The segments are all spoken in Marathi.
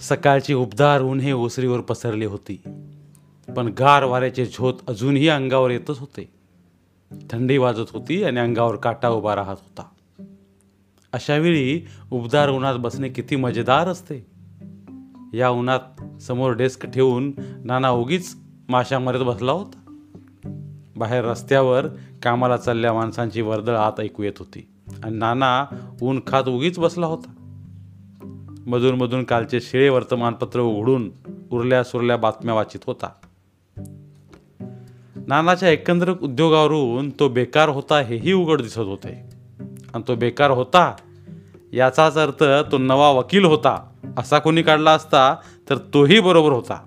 सकाळची उबदार ऊन हे ओसरीवर पसरली होती. पण गार वाऱ्याचे झोत अजूनही अंगावर येतच होते. थंडी वाजत होती आणि अंगावर काटा उभा राहत होता. अशा वेळी उबदार उन्हात बसणे किती मजेदार असते. या उन्हात समोर डेस्क ठेवून नाना उगीच माशा मरत बसला होता. बाहेर रस्त्यावर कामाला चालल्या माणसांची वर्दळ आत ऐकू येत होती. आणि नाना ऊन खात उगीच बसला होता. मधूनमधून कालचे शिळे वर्तमानपत्र उघडून उरल्या सुरल्या बातम्या वाचित होता. नानाच्या एकंदर उद्योगावरून तो बेकार होता हेही उघड दिसत होते. आणि तो बेकार होता याचाच अर्थ तो नवा वकील होता असा कोणी काढला असता तर तोही बरोबर होता.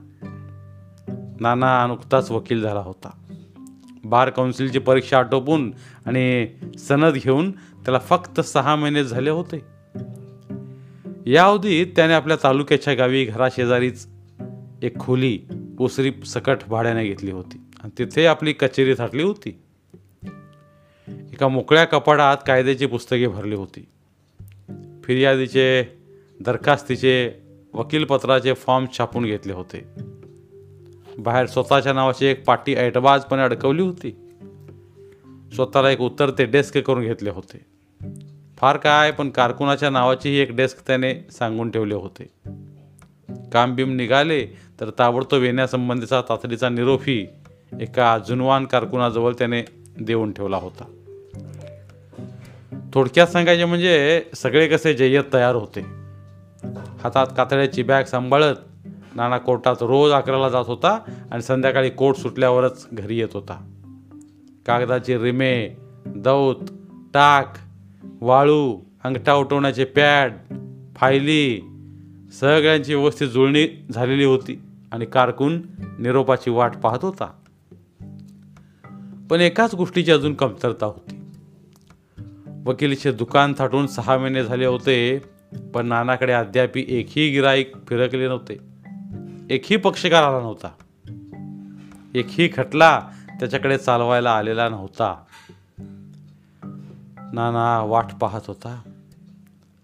नाना नुकताच वकील झाला होता. बार काउन्सिलची परीक्षा आटोपून आणि सनद घेऊन त्याला फक्त सहा महिने झाले होते. या अवधीत त्याने आपल्या तालुक्याच्या गावी घराशेजारीच एक खोली ओसरी सकट भाड्याने घेतली होती. आणि तिथे आपली कचेरी थाटली होती. एका मोकळ्या कपाडात कायद्याची पुस्तके भरली होती. फिर्यादीचे दरखास्तीचे वकीलपत्राचे फॉर्म छापून घेतले होते. बाहेर स्वतःच्या नावाची एक पाटी ऐटबाजपणे अडकवली होती. स्वतःला एक उत्तर ते डेस्क करून घेतले होते. फार काय पण कारकुनाच्या नावाचीही एक डेस्क त्याने सांगून ठेवले होते. कामबीम निघाले तर ताबडतोब येण्यासंबंधीचा तातडीचा निरोपही एका जुनवान कारकुनाजवळ त्याने देऊन ठेवला होता. थोडक्यात सांगायचे म्हणजे सगळे कसे जय्यत तयार होते. हातात कातड्याची बॅग सांभाळत नाना कोर्टात रोज अकराला जात होता आणि संध्याकाळी कोर्ट सुटल्यावरच घरी येत होता. कागदाची रिमे दौत टाक वाळू अंगठा उठवण्याचे पॅड फायली सगळ्यांची व्यवस्थित जुळणी झालेली होती आणि कारकून निरोपाची वाट पाहत होता. पण एकाच गोष्टीची अजून कमतरता होती. वकिलीचे दुकान थाटून सहा महिने झाले होते पण नानाकडे अद्याप एकही गिराईक फिरकले नव्हते. एकही पक्षकार आला नव्हता. एकही खटला त्याच्याकडे चालवायला आलेला नव्हता. नाना वाट पाहत होता.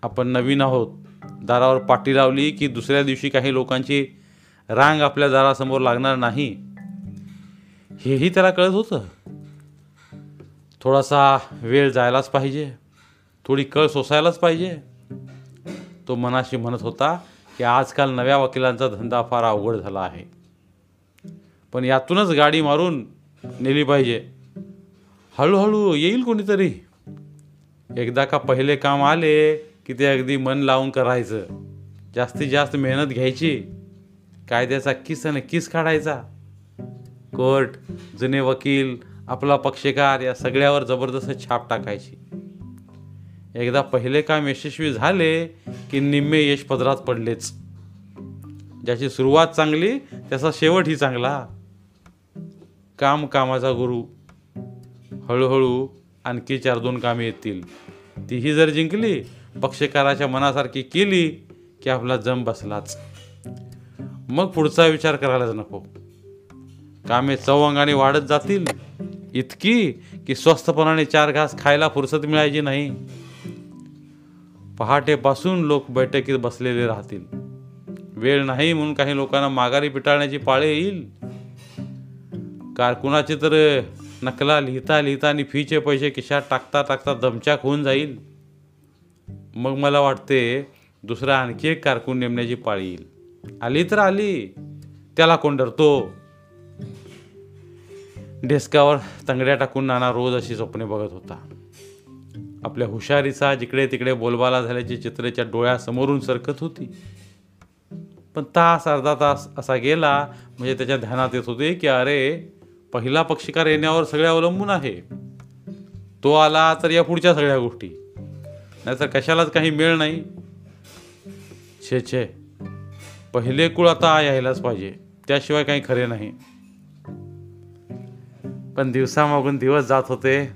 आपण नवीन आहोत. दारावर पाटी लावली की दुसऱ्या दिवशी काही लोकांची रांग आपल्या दारासमोर लागणार नाही. हेही त्याला कळत होतं. थोडासा वेळ जायलाच पाहिजे. थोडी कळ सोसायलाच पाहिजे. तो मनाशी म्हणत होता की आजकाल नव्या वकिलांचा धंदा फार अवघड झाला आहे. पण यातूनच गाडी मारून नेली पाहिजे. हळूहळू येईल कोणीतरी. एकदा का पहिले काम आले की ते अगदी मन लावून करायचं. जास्तीत जास्त मेहनत घ्यायची. कायद्याचा किस आणि किस काढायचा. कोर्ट जुने वकील आपला पक्षकार या सगळ्यावर जबरदस्त छाप टाकायची. एकदा पहिले काम यशस्वी झाले की निम्मे यश पदरात पडलेच. ज्याची सुरुवात चांगली त्याचा शेवटही चांगला. काम कामाचा गुरु. हळूहळू आणखी चार दोन कामे येतील. तीही जर जिंकली पक्षकाराच्या मनासारखी केली की आपला जम बसलाच. मग पुढचा विचार करायलाच नको. कामे चवंगाने वाढत जातील इतकी की स्वस्थपणाने चार घास खायला फुरसत मिळायची नाही. पहाटेपासून लोक बैठकीत बसलेले राहतील. वेळ नाही म्हणून काही लोकांना माघारी पिटाळण्याची पाळे येईल. कारकुनाची तर नकला लिहिता लिहिता आणि फीचे पैसे खिशात टाकता टाकता दमचाक होऊन जाईल. मग मला वाटते दुसरा आणखी एक कारकून नेमण्याची पाळी येईल. आली तर आली. त्याला कोण डरतो डेस्कावर तंगड्या टाकून नाना रोज अशी स्वप्ने बघत होता. आपल्या हुशारीचा जिकडे तिकडे बोलबाला झाल्याची चित्रेच्या डोळ्यासमोरून सरकत होती. पण तास अर्धा तास असा गेला म्हणजे त्याच्या ध्यानात येत होते की अरे पहिला पक्षकार येण्यावर सगळे अवलंबून आहे. तो आला तर या पुढच्या सगळ्या गोष्टी. नाहीतर कशालाच काही मेळ नाही. छे छे. पहिले कुळ आता यायलाच पाहिजे. त्याशिवाय काही खरे नाही. पण दिवसामागून दिवस जात होते.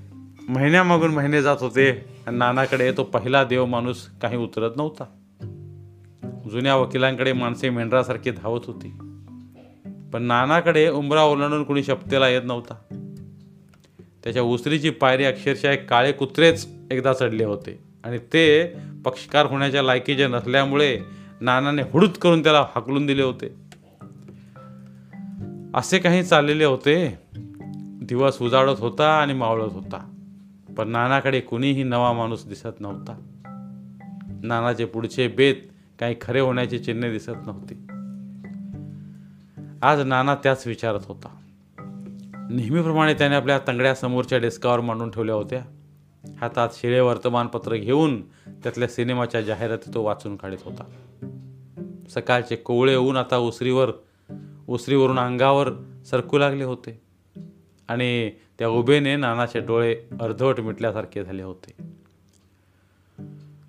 महिन्यामागून महिने जात होते. आणि नानाकडे तो पहिला देव माणूस काही उतरत नव्हता. जुन्या वकिलांकडे माणसे मेंढरासारखी धावत होती. पण नानाकडे उंबरा ओलांडून कुणी शपतेला येत नव्हता. त्याच्या उसरीची पायरी अक्षरशः एक काळे कुत्रेच एकदा चढले होते आणि ते पक्षकार होण्याच्या लायकीचे नसल्यामुळे नानाने हुडूत करून त्याला हाकलून दिले होते. असे काही चाललेले होते. दिवस उजाडत होता आणि मावळत होता. पण नानाकडे कुणीही नवा माणूस दिसत नव्हता. नानाचे पुढचे बेत काही खरे होण्याची चिन्हे दिसत नव्हती. आज नाना त्याच विचारत होता. नेहमीप्रमाणे त्याने आपल्या तंगड्या समोरच्या डेस्कावर मांडून ठेवल्या होत्या. हातात शिळे वर्तमानपत्र घेऊन त्यातल्या सिनेमाच्या जाहिराती तो वाचून काढत होता. सकाळचे कोवळे ऊन आता उसरीवर उसरीवरून अंगावर सरकू लागले होते आणि त्या उभेने नानाचे डोळे अर्धवट मिटल्यासारखे झाले होते.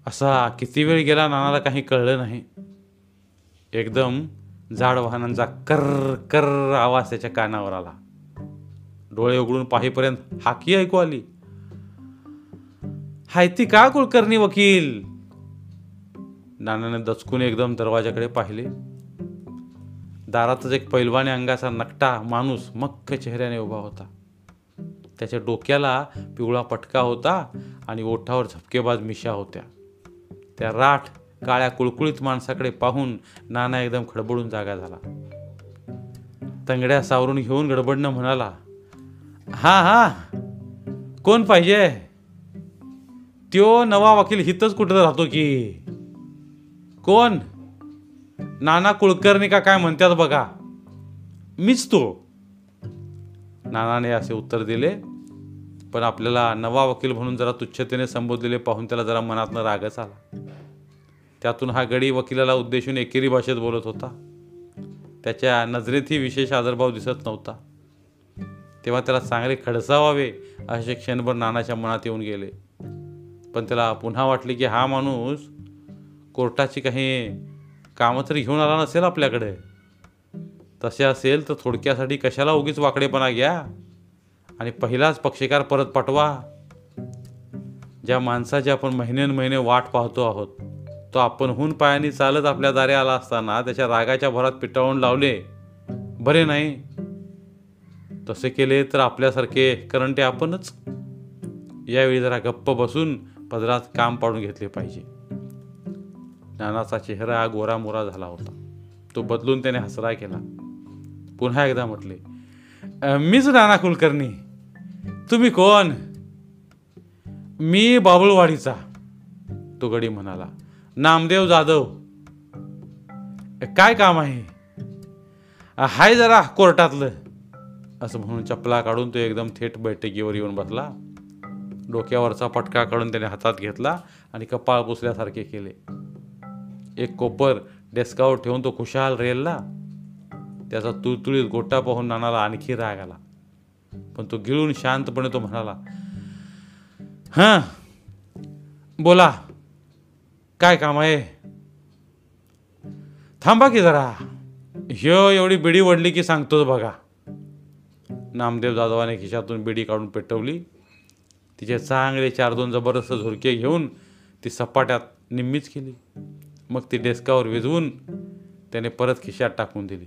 असा किती वेळ गेला नानाला काही कळलं नाही. एकदम जाड वाहनांचा कर कर आवाज त्याच्या कानावर आला. डोळे उघडून पाहीपर्यंत हाकी ऐकू आली. हायती का कुलकर्णी वकील? नानाने दचकून एकदम दरवाजाकडे पाहिले. दारातच एक पैलवाने अंगाचा नकटा माणूस मक्क चेहऱ्याने उभा होता. त्याच्या डोक्याला पिवळा पटका होता आणि ओठावर झपकेबाज मिशा होत्या. त्या राठ काळ्या कुळकुळीत माणसाकडे पाहून नाना एकदम खडबडून जागा झाला. तंगड्या सावरून घेऊन गडबडनं म्हणाला हा हा कोण पाहिजे? त्यो नवा वकील हितच कुठं राहतो की? कोण? नाना कुलकर्णी का काय म्हणतात बघा. मीच तो. नानाने असे उत्तर दिले पण आपल्याला नवा वकील म्हणून जरा तुच्छतेने संबोधलेले पाहून त्याला जरा मनातनं रागच आला. त्यातून हा गडी वकिलाला उद्देशून एकेरी भाषेत बोलत होता. त्याच्या नजरेतही विशेष आदरभाव दिसत नव्हता. तेव्हा त्याला चांगले खडसावावे असे क्षणभर नानाच्या मनात येऊन गेले. पण त्याला पुन्हा वाटले की हा माणूस कोर्टाची काही कामं तरी घेऊन आला नसेल आपल्याकडे. तसे असेल तर थोडक्यासाठी कशाला उगीच वाकडेपणा घ्या आणि पहिलाच पक्षकार परत पाठवा. ज्या माणसाची आपण महिन्यान महिने वाट पाहतो आहोत तो आपणहून पायाने चालत आपल्या दारे आला असताना त्याच्या रागाच्या भरात पिटाळून लावले. बरे नाही. तसे केले तर आपल्यासारखे करंटे आपणच. यावेळी जरा गप्प बसून पदरात काम पाडून घेतले पाहिजे. नानाचा चेहरा गोरा मोरा झाला होता. तो बदलून त्याने हसरा केला. पुन्हा एकदा म्हटले मीच नाना कुलकर्णी. तुम्ही कोण? मी बाबुळवाडीचा तो गडी म्हणाला. नामदेव जाधव. काय काम आहे? हाय जरा कोर्टातलं. असं म्हणून चपला काढून तो एकदम थेट बैठकीवर येऊन बसला. डोक्यावरचा पटका काढून त्याने हातात घेतला आणि कपाळ पुसल्यासारखे केले. एक कोपर डेस्कावर ठेवून तो खुशाल रेलला. त्याचा तुळतुळीत गोटा पाहून नानाला आणखी राग आला. पण तो गिळून शांतपणे तो म्हणाला हां बोला. काय काम आहे? थांबा की जरा. ह्य एवढी बिडी वडली की सांगतोच बघा. नामदेव जाधवाने खिशातून बिडी काढून पेटवली. तिचे चांगले चार दोन जबरदस्त झुरके घेऊन ती सपाट्यात निम्मीच केली. मग ती डेस्कावर विझवून त्याने परत खिशात टाकून दिली.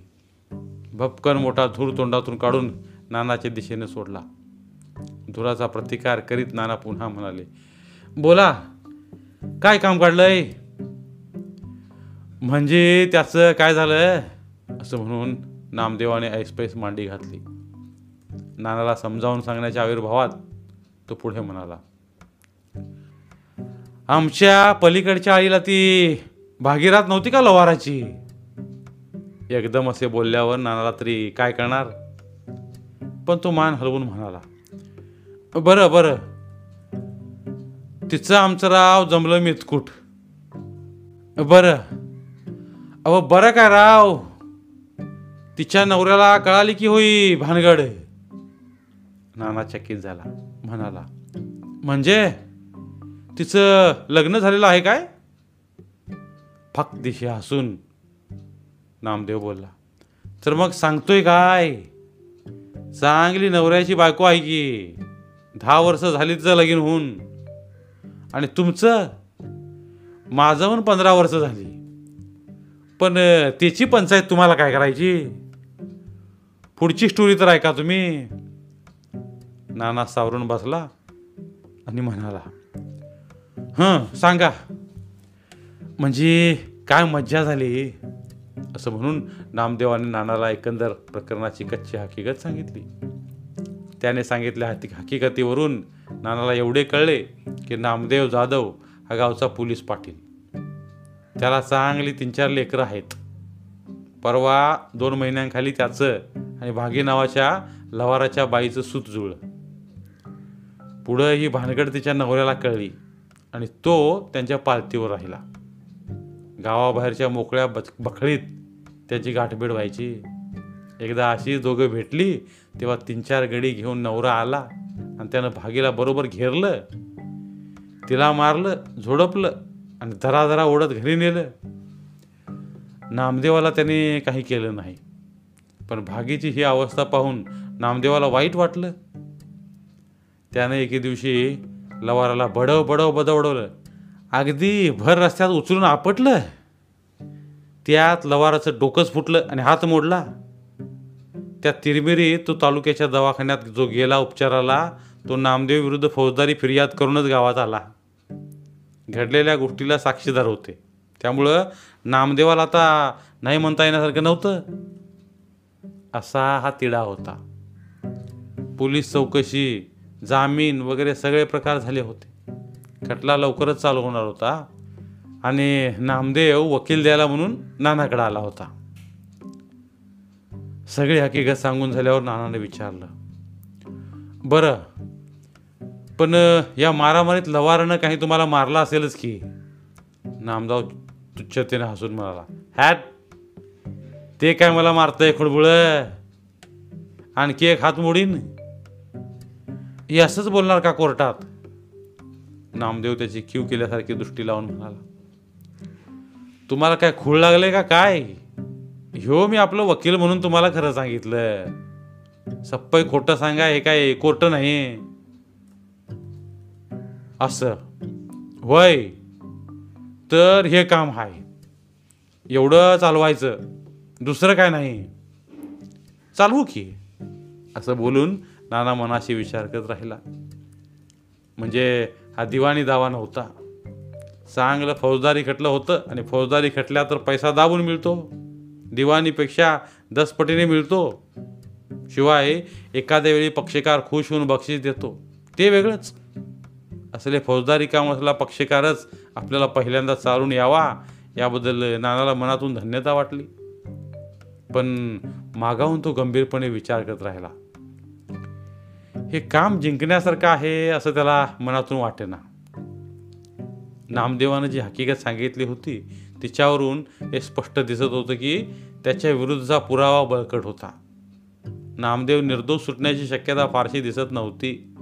भपकन मोठा धूर तोंडातून काढून नानाच्या दिशेने सोडला. धुराचा प्रतिकार करीत नाना पुन्हा म्हणाले बोला काय काम काढलंय? म्हणजे त्याचं काय झालं? असं म्हणून नामदेवाने ऐसपैस मांडी घातली. नानाला समजावून सांगण्याच्या आविर्भावात तो पुढे म्हणाला आमच्या पलीकडच्या आईला ती भागीरात नव्हती का लवाराची? एकदम असे बोलल्यावर नानाला तरी काय करणार पण तो मान हलवून म्हणाला बरं बरं. तिचं आमचं राव जमलं मितकूट बरं. अहो बरं काय राव? तिच्या नवऱ्याला कळाली की होई भानगड? नाना चकित झाला. म्हणाला म्हणजे? तिचं लग्न झालेलं आहे काय? फक दिशे हसून नामदेव बोलला तर मग सांगतोय काय? चांगली नवऱ्याची बायको आहे की. दहा वर्ष झाली तिचं लगीन होऊन. आणि तुमचं माझं पण पंधरा वर्ष झाली. पण त्याची पंचायत तुम्हाला काय करायची? पुढची स्टोरी तर ऐका तुम्ही. नाना सावरून बसला आणि म्हणाला हं सांगा. म्हणजे काय मज्जा झाली? असं म्हणून नामदेवाने नानाला एकंदर प्रकरणाची कच्ची हकीकत सांगितली. त्याने सांगितल्या हती हकीकतीवरून नानाला एवढे कळले की नामदेव जाधव हा गावचा पोलीस पाटील. त्याला चांगली तीन चार लेकरं आहेत. परवा दोन महिन्यांखाली त्याचं आणि भागी नावाच्या लवाराच्या बाईचं सूत जुळलं. पुढं ही भानगड तिच्या नवऱ्याला कळली आणि तो त्यांच्या पालतीवर राहिला. गावाबाहेरच्या मोकळ्या बच बखळीत त्याची गाठभेट व्हायची. एकदा अशी दोघं भेटली तेव्हा तीन चार गडी घेऊन नवरा आला आणि त्यानं भागीला बरोबर घेरलं. तिला मारलं झोडपलं आणि धराधरा ओढत घरी नेलं. नामदेवाला त्याने काही केलं नाही. पण भागीची ही अवस्था पाहून नामदेवाला वाईट वाटलं. त्याने एके दिवशी लवाराला बडव बडव बदवडवलं. अगदी भर रस्त्यात उचलून आपटलं. त्यात लवाराचं डोकंच फुटलं आणि हात मोडला. त्या तिरमिरी तो तालुक्याच्या दवाखान्यात जो गेला उपचाराला तो नामदेव विरुद्ध फौजदारी फिर्याद करूनच गावात आला. घडलेल्या गोष्टीला साक्षीदार होते. त्यामुळं नामदेवाला आता नाही म्हणता येण्यासारखं नव्हतं. असा हा तिढा होता. पोलीस चौकशी जामीन वगैरे सगळे प्रकार झाले होते. खटला लवकरच चालू होणार होता आणि नामदेव वकील द्यायला म्हणून नानाकडे आला होता. सगळी हकीकत सांगून झाल्यावर नानाने विचारलं बरं पण या मारामारीत लवारानं काही तुम्हाला मारला असेलच की? नामदाव तुच्छतेने हसून म्हणाला हॅट ते काय मला मारतंय खुडबुळ आणखी एक हात मोडीन? हे असंच बोलणार का कोर्टात? नामदेव त्याची क्यू केल्यासारखी दृष्टी लावून म्हणाला तुम्हाला काय खूळ लागले का काय? ह्यो मी आपलं वकील म्हणून तुम्हाला खरं सांगितलं. सप्पय खोटं सांगा हे काय कोर्ट नाही. असं. वय. तर हे काम आहे एवढं चालवायचं. दुसरं काय नाही. चालवू की. असं बोलून नाना मनाशी विचार करत राहिला. म्हणजे हा दिवाणी दावा नव्हता. चांगलं फौजदारी खटलं होतं आणि फौजदारी खटल्या तर पैसा दाबून मिळतो. दिवाणीपेक्षा दसपटीने मिळतो. शिवाय एखाद्या वेळी पक्षकार खुश होऊन बक्षीस देतो. ते वेगळंच. असले फौजदारी काम असला पक्षकारच आपल्याला पहिल्यांदा चालून यावा याबद्दल नानाला मनातून धन्यता वाटली. पण मागाहून तो गंभीरपणे विचार करत राहिला. हे काम जिंकण्यासारखं आहे असं त्याला मनातून वाटेना. नामदेवानं जी हकीकत सांगितली होती तिच्यावरून हे स्पष्ट दिसत होतं की त्याच्या विरुद्धचा पुरावा बळकट होता. नामदेव निर्दोष सुटण्याची शक्यता फारशी दिसत नव्हती.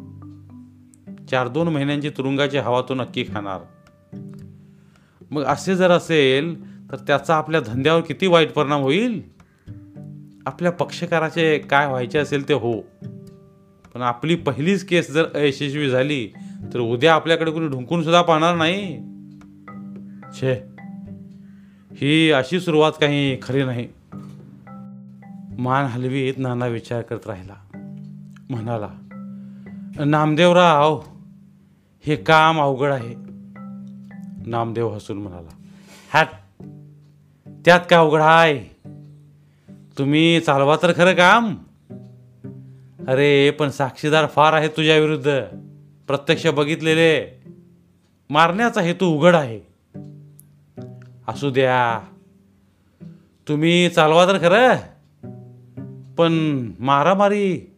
चार दोन महिन्यांची तुरुंगाची हवा तो नक्की खाणार. मग असे जर असेल तर त्याचा आपल्या धंद्यावर किती वाईट परिणाम होईल? आपल्या पक्षकाराचे काय व्हायचे असेल ते हो. पण आपली पहिलीच केस जर अयशस्वी झाली तर उद्या आपल्याकडे कोणी ढुंकून सुद्धा पाहणार नाही. छे. ही अशी सुरुवात काही खरी नाही. मान हलवीत नाना विचार करत राहिला. म्हणाला नामदेवराव हे काम अवघड आहे. नामदेव हसून म्हणाला हॅट त्यात काय अवघड आहे? तुम्ही चालवा तर खरं काम. अरे पण साक्षीदार फार आहे तुझ्या विरुद्ध प्रत्यक्ष बघितलेले. मारण्याचा हेतू उघड आहे. असू द्या. तुम्ही चालवा तर खरं. पण मारामारी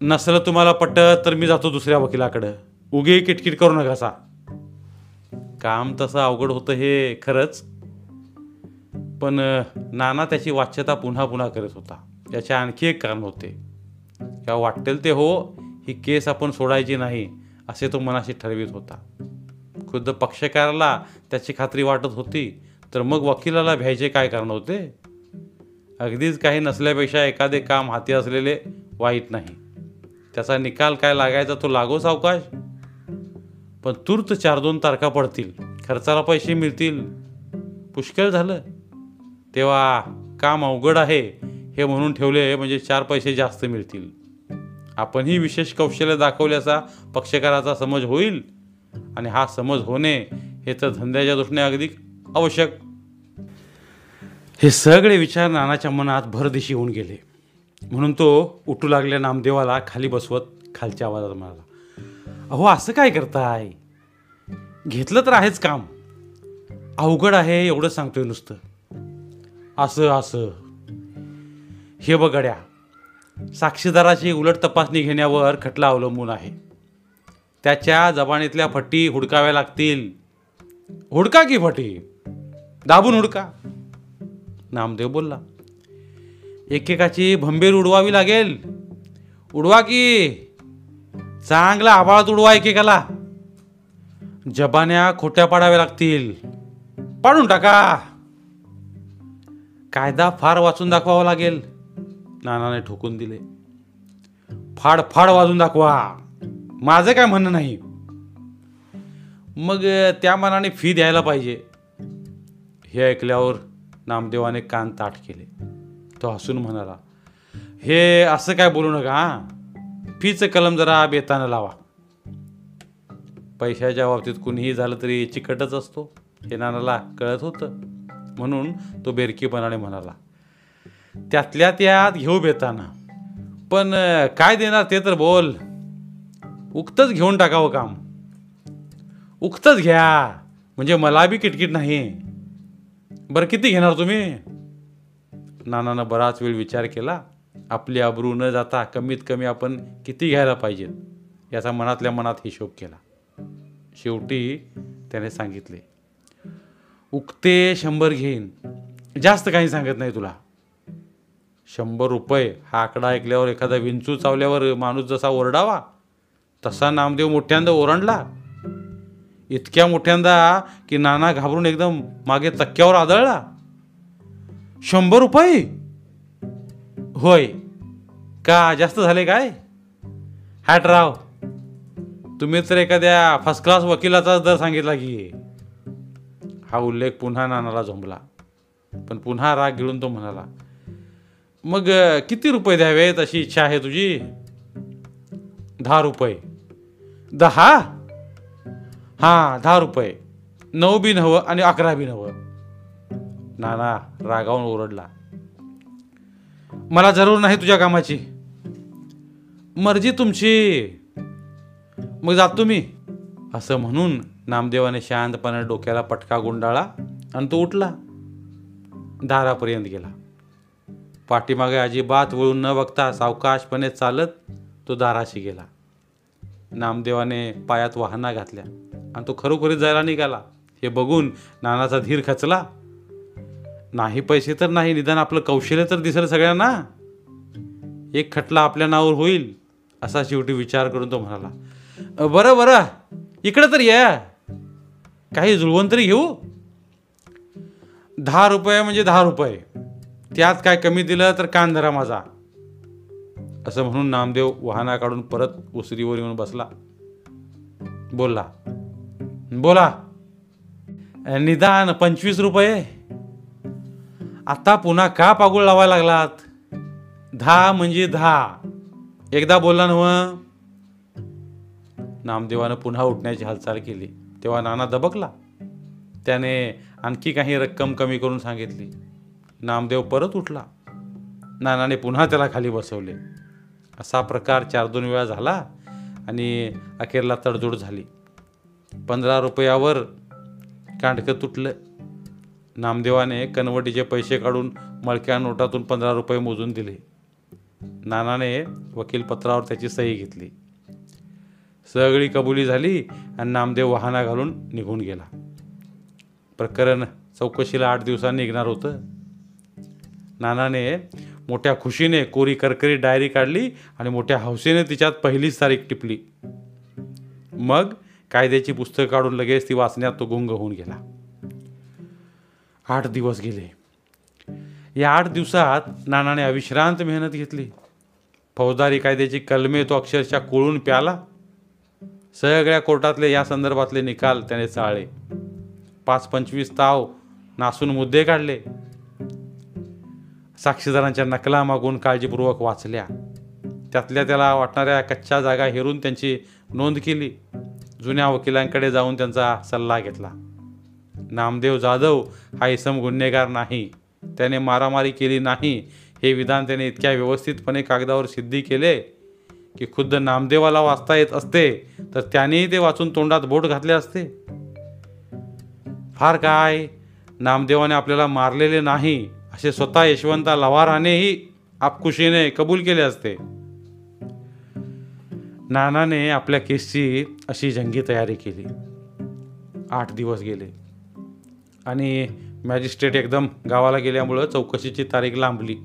नसलं तुम्हाला पटत तर मी जातो दुसऱ्या वकिलाकडं. उगे किटकिट करू नका काम तसं अवघड होतं हे खरंच. पण नाना त्याची वाच्यता पुन्हा पुन्हा करत होता. याचे आणखी एक कारण होते. किंवा वाटेल ते हो ही केस आपण सोडायची नाही असे तो मनाशी ठरवित होता. खुद्द पक्षकाराला त्याची खात्री वाटत होती तर मग वकिलाला भ्यायचे काय कारण होते? अगदीच काही नसल्यापेक्षा एखादे काम हाती असलेले वाईट नाही. त्याचा निकाल काय लागायचा तो लागो सावकाश? पण तूर्त चार दोन तारखा पडतील खर्चाला पैसे मिळतील. पुष्कळ झालं. तेव्हा काम अवघड आहे हे म्हणून ठेवले म्हणजे चार पैसे जास्त मिळतील. आपणही विशेष कौशल्य दाखवल्याचा पक्षकाराचा समज होईल. आणि हा समज होणे हे तर धंद्याच्या दृष्टीने अगदी आवश्यक. हे सगळे विचार नानाच्या मनात भरदिशी होऊन गेले. म्हणून तो उठू लागल्या नामदेवाला खाली बसवत खालच्या आवाजात म्हणाला अहो असं काय करताय? घेतलं तर आहेच काम. अवघड आहे एवढं सांगतोय नुसतं. असं असं. हे बघड्या साक्षीदाराची उलट तपासणी घेण्यावर खटला अवलंबून आहे. त्याच्या जबानीतल्या फट्टी हुडकाव्या लागतील. हुडका की फटी? दाबून हुडका. नामदेव बोलला एकेकाची भंबीर उडवावी लागेल. उडवा की. चांगला आभाळात उडवा एकेकाला. जबान्या खोट्या पाडाव्या लागतील. पाडून टाका. कायदा फार वाचून दाखवावा लागेल. नानाने ठोकून दिले. फाड फाड वाजून दाखवा. माझं काय म्हणणं नाही. मग त्या मनाने फी द्यायला पाहिजे. हे ऐकल्यावर नामदेवाने कान ताट केले. तो हसून म्हणाला हे असं काय बोलू नका हा. फीचं कलम जरा बेतानं लावा. पैशाच्या बाबतीत कुणीही झालं तरी चिकटच असतो. हे नानाला कळत होतं. म्हणून तो बेरकीपणाने म्हणाला त्यातल्या त्यात घेऊ बेताना. पण काय देणार ते तर बोल. उक्तच घेऊन टाकावं काम. उक्तच घ्या. म्हणजे मला बी किटकिट नाही. बरं किती घेणार तुम्ही? नानानं बराच वेळ विचार केला. आपली अब्रू न जाता कमीत कमी आपण किती घ्यायला पाहिजेत याचा मनातल्या मनात हिशोब केला. शेवटी त्याने सांगितले उक्ते शंभर घेईन. जास्त काही सांगत नाही तुला. शंभर रुपये हा आकडा ऐकल्यावर एखादा विंचू चावल्यावर माणूस जसा ओरडावा तसा नामदेव मोठ्यांदा ओरडला. इतक्या मोठ्यांदा की नाना घाबरून एकदम मागे चक्क्यावर आदळला. शंभर रुपये? होय. का जास्त झाले काय? हॅटराव तुम्ही तर एखाद्या फर्स्ट क्लास वकिलाचाच दर सांगितला की. हा उल्लेख पुन्हा नानाला झोंबला. पण पुन्हा राग गिळून तो म्हणाला मग किती रुपये द्यावेत? अशी इच्छा आहे तुझी. दहा रुपये. दहा? हां दहा रुपये. नऊ बी नवं आणि अकरा बी नवं. नाना रागावून ओरडला. मला जरूर नाही तुझ्या कामाची. मर्जी तुमची. मग जातो मी. असं म्हणून नामदेवाने शांतपणे डोक्याला पटका गुंडाळा आणि तो उठला. दारापर्यंत गेला. पाठीमागे अजिबात वळून न बघता सावकाशपणे चालत तो दाराशी गेला. नामदेवाने पायात वाहना घातल्या. आणि तो खरोखरी जायला निघाला. हे बघून नानाचा धीर खचला. नाही पैसे तर नाही. निदान आपलं कौशल्य तर दिसेल सगळ्यांना. एक खटला आपल्या नावावर होईल असा शेवटी विचार करून तो म्हणाला. बरं बरं. इकडं तर या. काही जुळवण तरी घेऊ? दहा रुपये म्हणजे दहा रुपये. त्यात काय कमी दिलं तर कान धरा माझा. असं म्हणून नामदेव वाहना काढून परत उसरीवर येऊन बसला. बोलला बोला निदान पंचवीस रुपये? आता पुन्हा का पागुळ लावायला लागलात? दहा म्हणजे दहा. एकदा बोलला नव नामदेवानं पुन्हा उठण्याची हालचाल केली. तेव्हा नाना दबकला. त्याने आणखी काही रक्कम कमी करून सांगितली. नामदेव परत उठला. नानाने पुन्हा त्याला खाली बसवले. असा प्रकार चार दोन वेळा झाला आणि अखेरला तडजोड झाली. पंधरा रुपयावर कांडकं तुटलं. नामदेवाने कनवटीचे पैसे काढून मळक्या नोटातून पंधरा रुपये मोजून दिले. नानाने वकील पत्रावर त्याची सही घेतली. सगळी कबुली झाली आणि नामदेव वाहना घालून निघून गेला. प्रकरण चौकशीला आठ दिवसांनी निघणार होतं. नानाने मोठ्या खुशीने कोरी करकरी डायरी काढली आणि मोठ्या हौसेने तिच्यात पहिलीच तारीख टिपली. मग कायद्याची पुस्तकं काढून लगेच ती वाचण्यात तो गुंग होऊन गेला. आठ दिवस गेले. या आठ दिवसात नानाने अविश्रांत मेहनत घेतली. फौजदारी कायद्याची कलमे तो अक्षरशः कोळून प्याला. सगळ्या कोर्टातले या संदर्भातले निकाल त्याने चाळले. पाच पंचवीस ताव नासून मुद्दे काढले. साक्षीदारांच्या नकला मागून काळजीपूर्वक वाचल्या. त्यातल्या त्याला वाटणाऱ्या कच्च्या जागा हेरून त्यांची नोंद केली. जुन्या वकिलांकडे जाऊन त्यांचा सल्ला घेतला. नामदेव जाधव हा इसम गुन्हेगार नाही. त्याने मारामारी केली नाही. हे विधान त्याने इतक्या व्यवस्थितपणे कागदावर सिद्धी केले की खुद्द नामदेवाला वाचता येत असते तर त्यानेही ते वाचून तोंडात बोट घातले असते. फार काय? नामदेवाने आपल्याला मारलेले नाही. असे स्वतः यशवंता लवारानेही आपकुशीने कबूल केले असते. नानाने आपल्या केसची अशी जंगी तयारी केली. आठ दिवस गेले. आणि मॅजिस्ट्रेट एकदम गावाला गेल्यामुळं चौकशीची तारीख लांबली.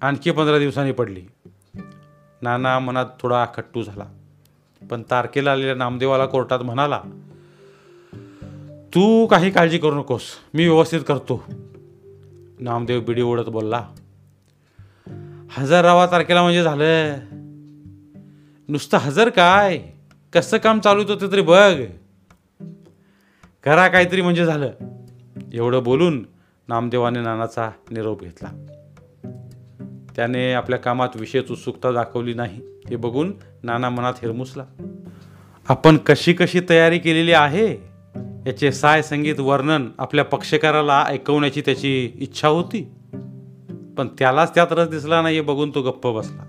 आणखी पंधरा दिवसांनी पडली. नाना मनात थोडा खट्टू झाला. पण तारखेला आलेल्या नामदेवाला कोर्टात म्हणाला तू काही काळजी करू नकोस. मी व्यवस्थित करतो. नामदेव बिडी ओढत बोलला हजर तारखेला म्हणजे झालं. नुसतं हजर काय? कसं काम चालू होतं तरी बघ. करा काहीतरी म्हणजे झालं. एवढं बोलून नामदेवाने नानाचा निरोप घेतला. त्याने आपल्या कामात विशेष उत्सुकता दाखवली नाही. हे बघून नाना मनात हिरमुसला आपण कशी कशी तयारी केलेली आहे? याचे साय संगीत वर्णन आपल्या पक्षकाराला ऐकवण्याची त्याची इच्छा होती. पण त्यालाच त्यात रस दिसला नाही हे बघून तो गप्प बसला.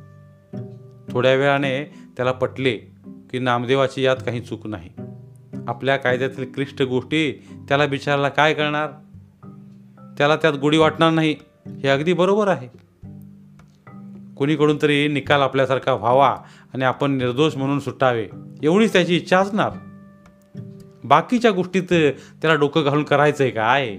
थोड्या वेळाने त्याला पटले की नामदेवाची यात काही चूक नाही. आपल्या कायद्यातील क्लिष्ट गोष्टी त्याला बिचारायला काय करणार त्याला त्यात गोडी वाटणार नाही हे अगदी बरोबर आहे. कोणीकडून तरी निकाल आपल्यासारखा व्हावा आणि आपण निर्दोष म्हणून सुटावे एवढीच त्याची इच्छा असणार. बाकीच्या गोष्टीत त्याला डोकं घालून करायचंय काय?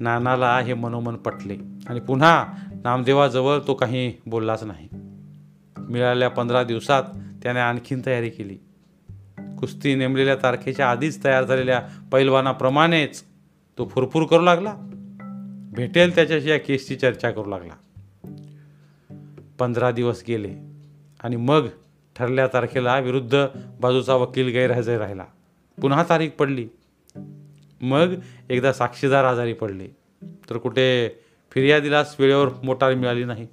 नानाला हे मनोमन पटले. आणि पुन्हा नामदेवाजवळ तो काही बोललाच नाही. मिळालेल्या पंधरा दिवसात त्याने आणखीन तयारी केली. कुस्ती नेमलेल्या तारखेच्या आधीच तयार झालेल्या पैलवानाप्रमाणेच तो फुरफुर करू लागला. भेटेल त्याच्याशी या केसची चर्चा करू लागला. पंधरा दिवस गेले आणि मग ठरल्या तारखेला विरुद्ध बाजूचा वकील गैरहजर राहिला. पुन्हा तारीख पडली. मग एकदा साक्षीदार आजारी पडले. तर कुठे फिर्यादीलाच वेळेवर मोटार मिळाली नाही.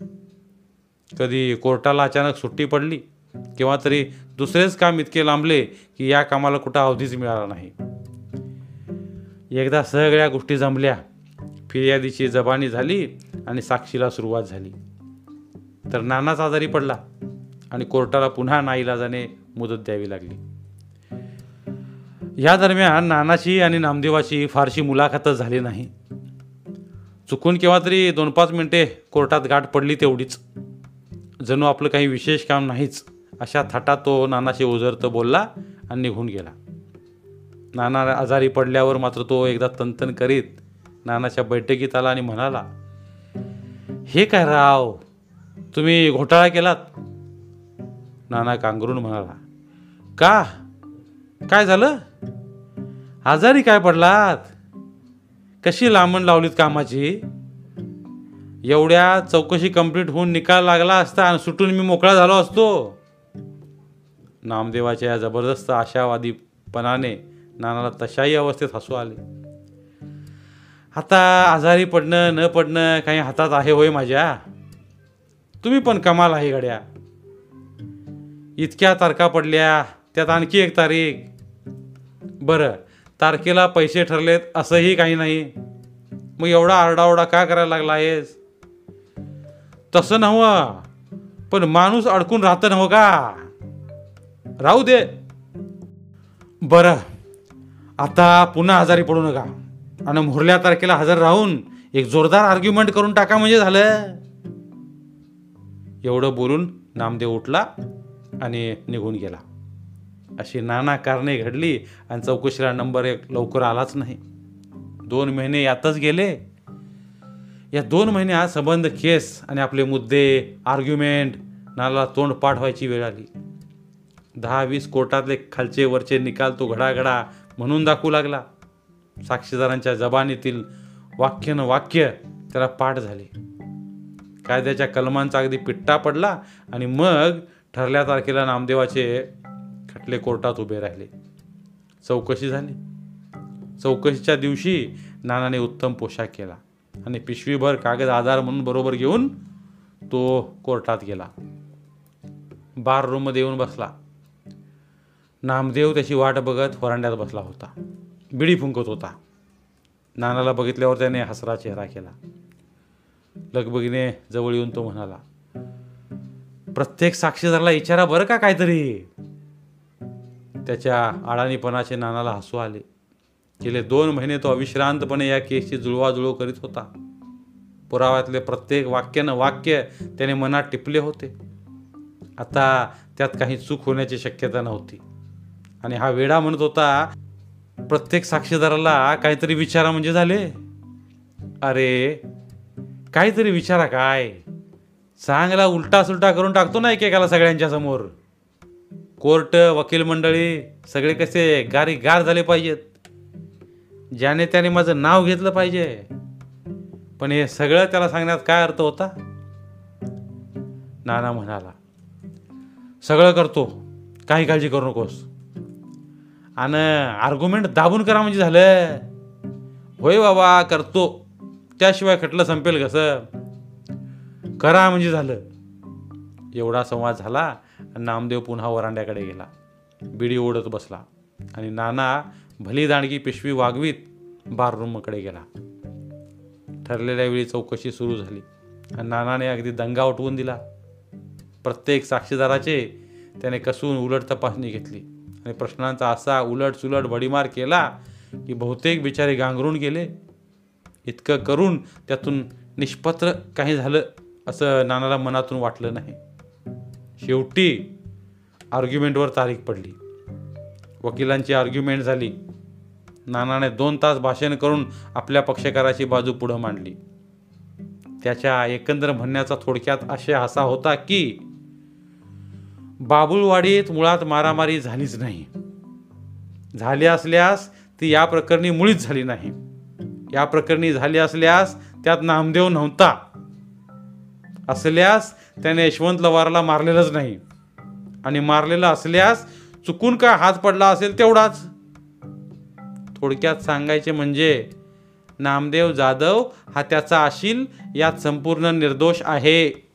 कधी कोर्टाला अचानक सुट्टी पडली किंवा तरी दुसरेच काम इतके लांबले की या कामाला कुठं अवधीच मिळाला नाही. एकदा सगळ्या गोष्टी जमल्या. फिर्यादीची जबानी झाली आणि साक्षीला सुरुवात झाली. तर नानाच आजारी पडला. आणि कोर्टाला पुन्हा नाईलाजाने मुदत द्यावी लागली. या दरम्यान नानाची आणि नामदेवाची फारशी मुलाखतच झाली नाही. चुकून केव्हा तरी दोन पाच मिनिटे कोर्टात गाठ पडली तेवढीच. जणू आपलं काही विशेष काम नाहीच अशा थाटात तो नानाशी उजरत बोलला आणि निघून गेला. नाना आजारी पडल्यावर मात्र तो एकदा तंतन करीत नानाच्या बैठकीत आला आणि म्हणाला हे काय राव तुम्ही घोटाळा केलात? नाना कांगरून म्हणाला का? काय झालं? आजारी काय पडलात? कशी लांबण लावलीत कामाची? एवढ्या चौकशी कंप्लीट होऊन निकाल लागला असता आणि सुटून मी मोकळा झालो असतो. नामदेवाच्या या जबरदस्त आशावादीपणाने नानाला तशाही अवस्थेत हसू आले. आता आजारी पडणं न पडणं काही हातात आहे होय माझ्या. तुम्ही पण कमाल आहे गड्या. इतक्या तारखा पडल्या त्यात आणखी एक तारीख. बरं तारखेला पैसे ठरलेत असंही काही नाही. मग एवढा आरडाओरडा का करायला लागला आहेस तसं नव्हं पण माणूस अडकून राहतं नव्ह का? राहू दे. बरं आता पुन्हा आजारी पडू नका. आणि मुरल्या तारखेला हजर राहून एक जोरदार आर्ग्युमेंट करून टाका म्हणजे झालं. एवढं बोलून नामदेव उठला. आणि निघून गेला. अशी नाना कारणे घडली आणि चौकशीला नंबर एक लवकर आलाच नाही. दोन महिने यातच गेले. या दोन महिन्यात संबंध केस आणि आपले मुद्दे आर्ग्युमेंट नाला तोंड पाठ व्हायची वेळ आली. दहा वीस कोर्टातले खालचे वरचे निकाल तो घडाघडा म्हणून दाखवू लागला. साक्षीदारांच्या जबानीतील वाक्य न वाक्य त्याला पाठ झाले. कायद्याच्या कलमांचा अगदी पिट्टा पडला आणि मग ठरल्या तारखेला नामदेवाचे खटले कोर्टात उभे राहिले. चौकशी झाली. चौकशीच्या दिवशी नानाने उत्तम पोशाख केला आणि पिशवीभर कागद आधार म्हणून बरोबर घेऊन तो कोर्टात गेला. बार रूममध्ये येऊन बसला. नामदेव त्याची वाट बघत वरांड्यात बसला होता. बिडी फुंकत होता. नानाला बघितल्यावर त्याने हसरा चेहरा केला. लगबगीने जवळ येऊन तो म्हणाला प्रत्येक साक्षीदाराला इचारा बरं का काहीतरी? त्याच्या अडाणीपणाचे नानाला हसू आले. गेले दोन महिने तो अविश्रांतपणे या केसची जुळवाजुळव करीत होता. पुराव्यातले प्रत्येक वाक्यानं वाक्य त्याने मनात टिपले होते. आता त्यात काही चूक होण्याची शक्यता नव्हती. आणि हा वेडा म्हणत होता प्रत्येक साक्षीदाराला काहीतरी विचारा म्हणजे झाले. अरे काहीतरी विचारा काय? चांगला उलटा सुलटा करून टाकतो ना एकेकाला सगळ्यांच्या समोर. कोर्ट वकील मंडळी सगळे कसे गारी गार झाले पाहिजेत. ज्याने त्याने माझं नाव घेतलं पाहिजे. पण हे सगळं त्याला सांगण्यात काय अर्थ होता? नाना म्हणाला सगळं करतो. काही काळजी करू नकोस. आणि आर्ग्युमेंट दाबून करा म्हणजे झालं. होय बाबा करतो. त्याशिवाय खटलं संपेल कसं? करा म्हणजे झालं. एवढा संवाद झाला आणि नामदेव पुन्हा वरांड्याकडे गेला. बिडी ओढत बसला आणि नाना भली दांडगी पिशवी वागवीत बाररूमकडे गेला. ठरलेल्या वेळी चौकशी सुरू झाली आणि नानाने अगदी दंगा उठवून दिला. प्रत्येक साक्षीदाराचे त्याने कसून उलट तपासणी घेतली आणि प्रश्नांचा असा उलट सुलट भडीमार केला की बहुतेक बिचारे गांगरून गेले. इतकं करून त्यातून निष्पत्र काही झालं असं नानाला मनातून वाटलं नाही. शेवटी आर्ग्युमेंटवर तारीख पडली. वकिलांची आर्ग्युमेंट झाली. नानाने दोन तास भाषण करून आपल्या पक्षकाराची बाजू पुढं मांडली. त्याच्या एकंदर म्हणण्याचा थोडक्यात आशय असा होता की बाबुळवाडीत मुळात मारामारी झालीच नाही. झाली असल्यास ती या प्रकरणी मुळीच झाली नाही. या प्रकरणी झाली असल्यास त्यात नामदेव नव्हता. असल्यास त्याने यशवंत लवारला मारलेलंच नाही. आणि मारलेला असल्यास चुकून काय हात पडला असेल तेवढाच? थोडक्यात सांगायचे म्हणजे नामदेव जाधव हा त्याचा आशील यात संपूर्ण निर्दोष आहे.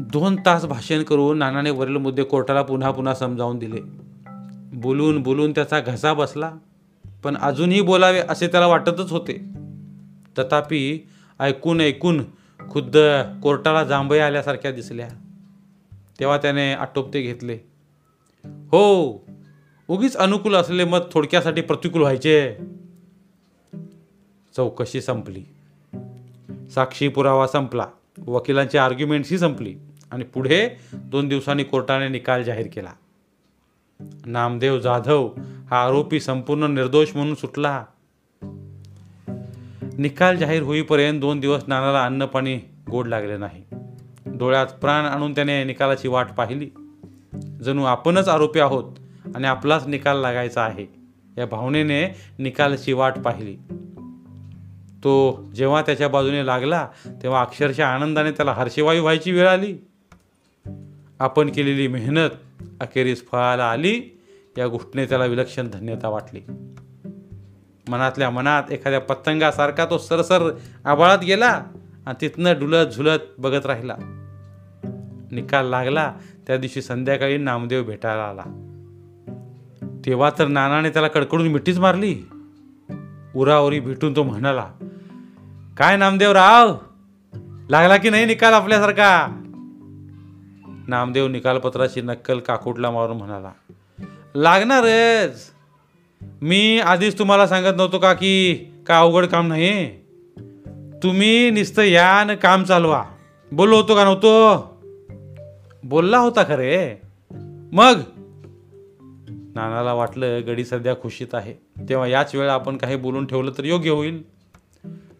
दोन तास भाषण करून नानाने वरील मुद्दे कोर्टाला पुन्हा पुन्हा समजावून दिले. बोलून बोलून त्याचा घसा बसला. पण अजूनही बोलावे असे त्याला वाटतच होते. तथापि ऐकून ऐकून खुद्द कोर्टाला जांभया आल्यासारख्या दिसल्या. तेव्हा त्याने आटोपते घेतले. हो उगीच अनुकूल असलेले मत थोडक्यासाठी प्रतिकूल व्हायचे. चौकशी संपली. साक्षी पुरावा संपला. वकिलांची आर्ग्युमेंट्सही संपली आणि पुढे दोन दिवसांनी कोर्टाने निकाल जाहीर केला. नामदेव जाधव हा आरोपी संपूर्ण निर्दोष म्हणून सुटला. निकाल जाहीर होईपर्यंत दोन दिवस नानाला अन्नपाणी गोड लागले नाही. डोळ्यात प्राण आणून त्याने निकालाची वाट पाहिली. जणू आपणच आरोपी आहोत आणि आपलाच निकाल लागायचा आहे या भावनेने निकालाची वाट पाहिली. तो जेव्हा त्याच्या बाजूने लागला तेव्हा अक्षरशः आनंदाने त्याला हर्षवायू व्हायची वेळ आली. आपण केलेली मेहनत अखेरीस फळाला आली या गोष्टीने त्याला विलक्षण धन्यता वाटली. मनातल्या मनात एखाद्या पतंगासारखा तो सरसर आबाळात गेला आणि तिथनं डुलत झुलत बघत राहिला. निकाल लागला. त्या दिवशी संध्याकाळी नामदेव भेटायला आला. तेव्हा तर नानाने त्याला कडकडून मिठीच मारली. उरावरी भेटून तो म्हणाला काय नामदेव राव? लागला की नाही निकाल आपल्यासारखा? नामदेव निकालपत्राची नक्कल काकुटला मारून म्हणाला लागणारच मी आधीच तुम्हाला सांगत नव्हतो का की का अवघड काम नाही? तुम्ही नुसतं या न काम चालवा. बोललो होतो का नव्हतो? बोलला होता खरे. मग? नानाला वाटलं गडी सध्या खुशीत आहे. तेव्हा याच वेळा आपण काही बोलून ठेवलं तर योग्य होईल.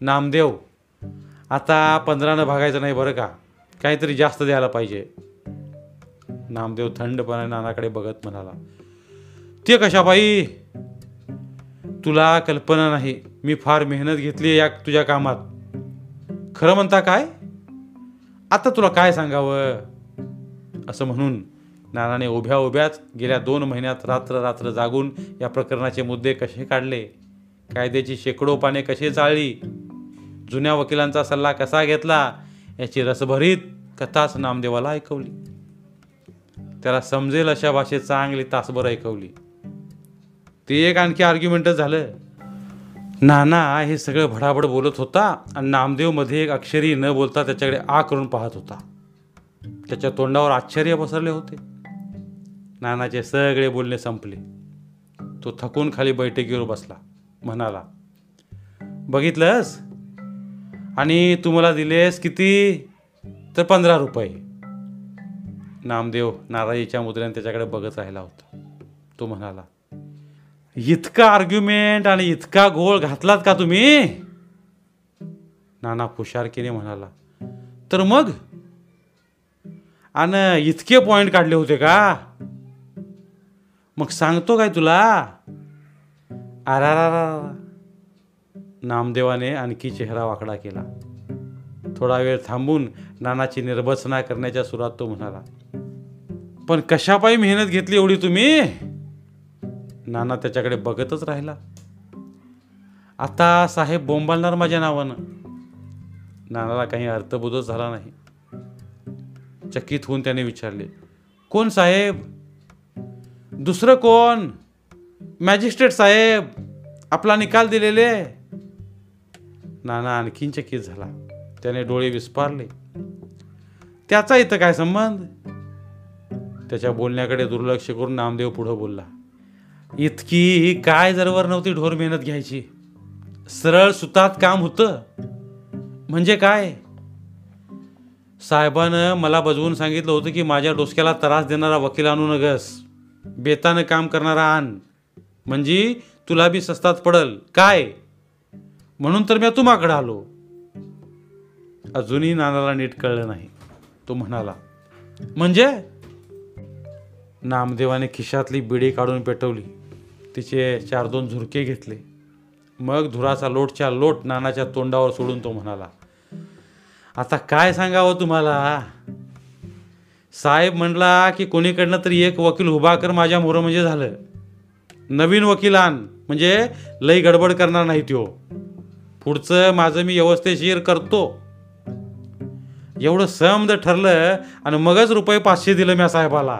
नामदेव आता पंधरानं भागायचं नाही बरं का? काहीतरी जास्त द्यायला पाहिजे. नामदेव थंडपणे नानाकडे बघत म्हणाला ते कशा बाई? तुला कल्पना नाही मी फार मेहनत घेतली या तुझ्या कामात. खरं म्हणता काय? आता तुला काय सांगावं? असं म्हणून नानाने उभ्या उभ्याच गेल्या दोन महिन्यात रात्र रात्र जागून या प्रकरणाचे मुद्दे कसे काढले? कायद्याची शेकडो पाने कशी चाळली? जुन्या वकिलांचा सल्ला कसा घेतला? याची रसभरीत कथाच नामदेवाला ऐकवली. त्याला समजेल अशा भाषेत चांगली तासभर ऐकवली. ते एक आणखी आर्ग्युमेंटच झालं. नाना हे सगळं भडाभड बोलत होता आणि नामदेवमध्ये एक अक्षरी न बोलता त्याच्याकडे आ करून पाहत होता. त्याच्या तोंडावर आश्चर्य पसरले होते. नानाचे सगळे बोलणे संपले. तो थकून खाली बैठकीवर बसला. म्हणाला बघितलंस? आणि तू मला दिलेस किती? तर पंधरा रुपये. नामदेव नाराजीच्या मुद्र्याने त्याच्याकडे बघत राहिला होता. तो म्हणाला इतका आर्ग्युमेंट आणि इतका गोळ घातलात का तुम्ही? नाना पुशारकीने म्हणाला तर मग? आणि इतके पॉइंट काढले होते का? मग सांगतो काय तुला? आरारारा नामदेवाने आणखी चेहरा वाकडा केला. थोडा वेळ थांबून नानाची निर्बसना करण्याच्या सुरात तो म्हणाला पण कशापायी मेहनत घेतली एवढी तुम्ही? नाना त्याच्याकडे बघतच राहिला. आता साहेब बोंबालणार माझ्या नावानं. नानाला काही अर्थबोधच झाला नाही. चकित होऊन त्याने विचारले कोण साहेब? दुसरं कोण? मॅजिस्ट्रेट साहेब आपला निकाल दिलेले. नाना आणखीन चकित झाला. त्याने डोळे विस्पारले. त्याचा इथं काय संबंध? त्याच्या बोलण्याकडे दुर्लक्ष करून नामदेव पुढं बोलला इतकी काय जरवर नव्हती ढोर मेहनत घ्यायची. सरळ सुतात काम होतं. म्हणजे काय? साहेबानं मला बजवून सांगितलं होतं की माझ्या डोसक्याला त्रास देणारा वकील आणू नगस. बेतानं काम करणारा आण. म्हणजे तुला बी सस्तात पडल. काय? म्हणून तर मी तुम्हाकडे आलो. अजूनही नानाला नीट कळलं नाही. तो म्हणाला म्हणजे? नामदेवाने खिशातली बिडी काढून पेटवली. तिचे चार दोन झुरके घेतले. मग धुराचा लोटच्या लोट नानाच्या तोंडावर सोडून तो म्हणाला आता काय सांगावं तुम्हाला? साहेब म्हणला की कोणीकडनं तरी एक वकील उभा कर माझ्या मोरं म्हणजे झालं. नवीन वकील आण म्हणजे लई गडबड करणार नाही त्यो. पुढचं माझं मी व्यवस्थेशीर करतो. एवढं समज ठरलं आणि मगच रुपये पाचशे दिलं मी साहेबाला.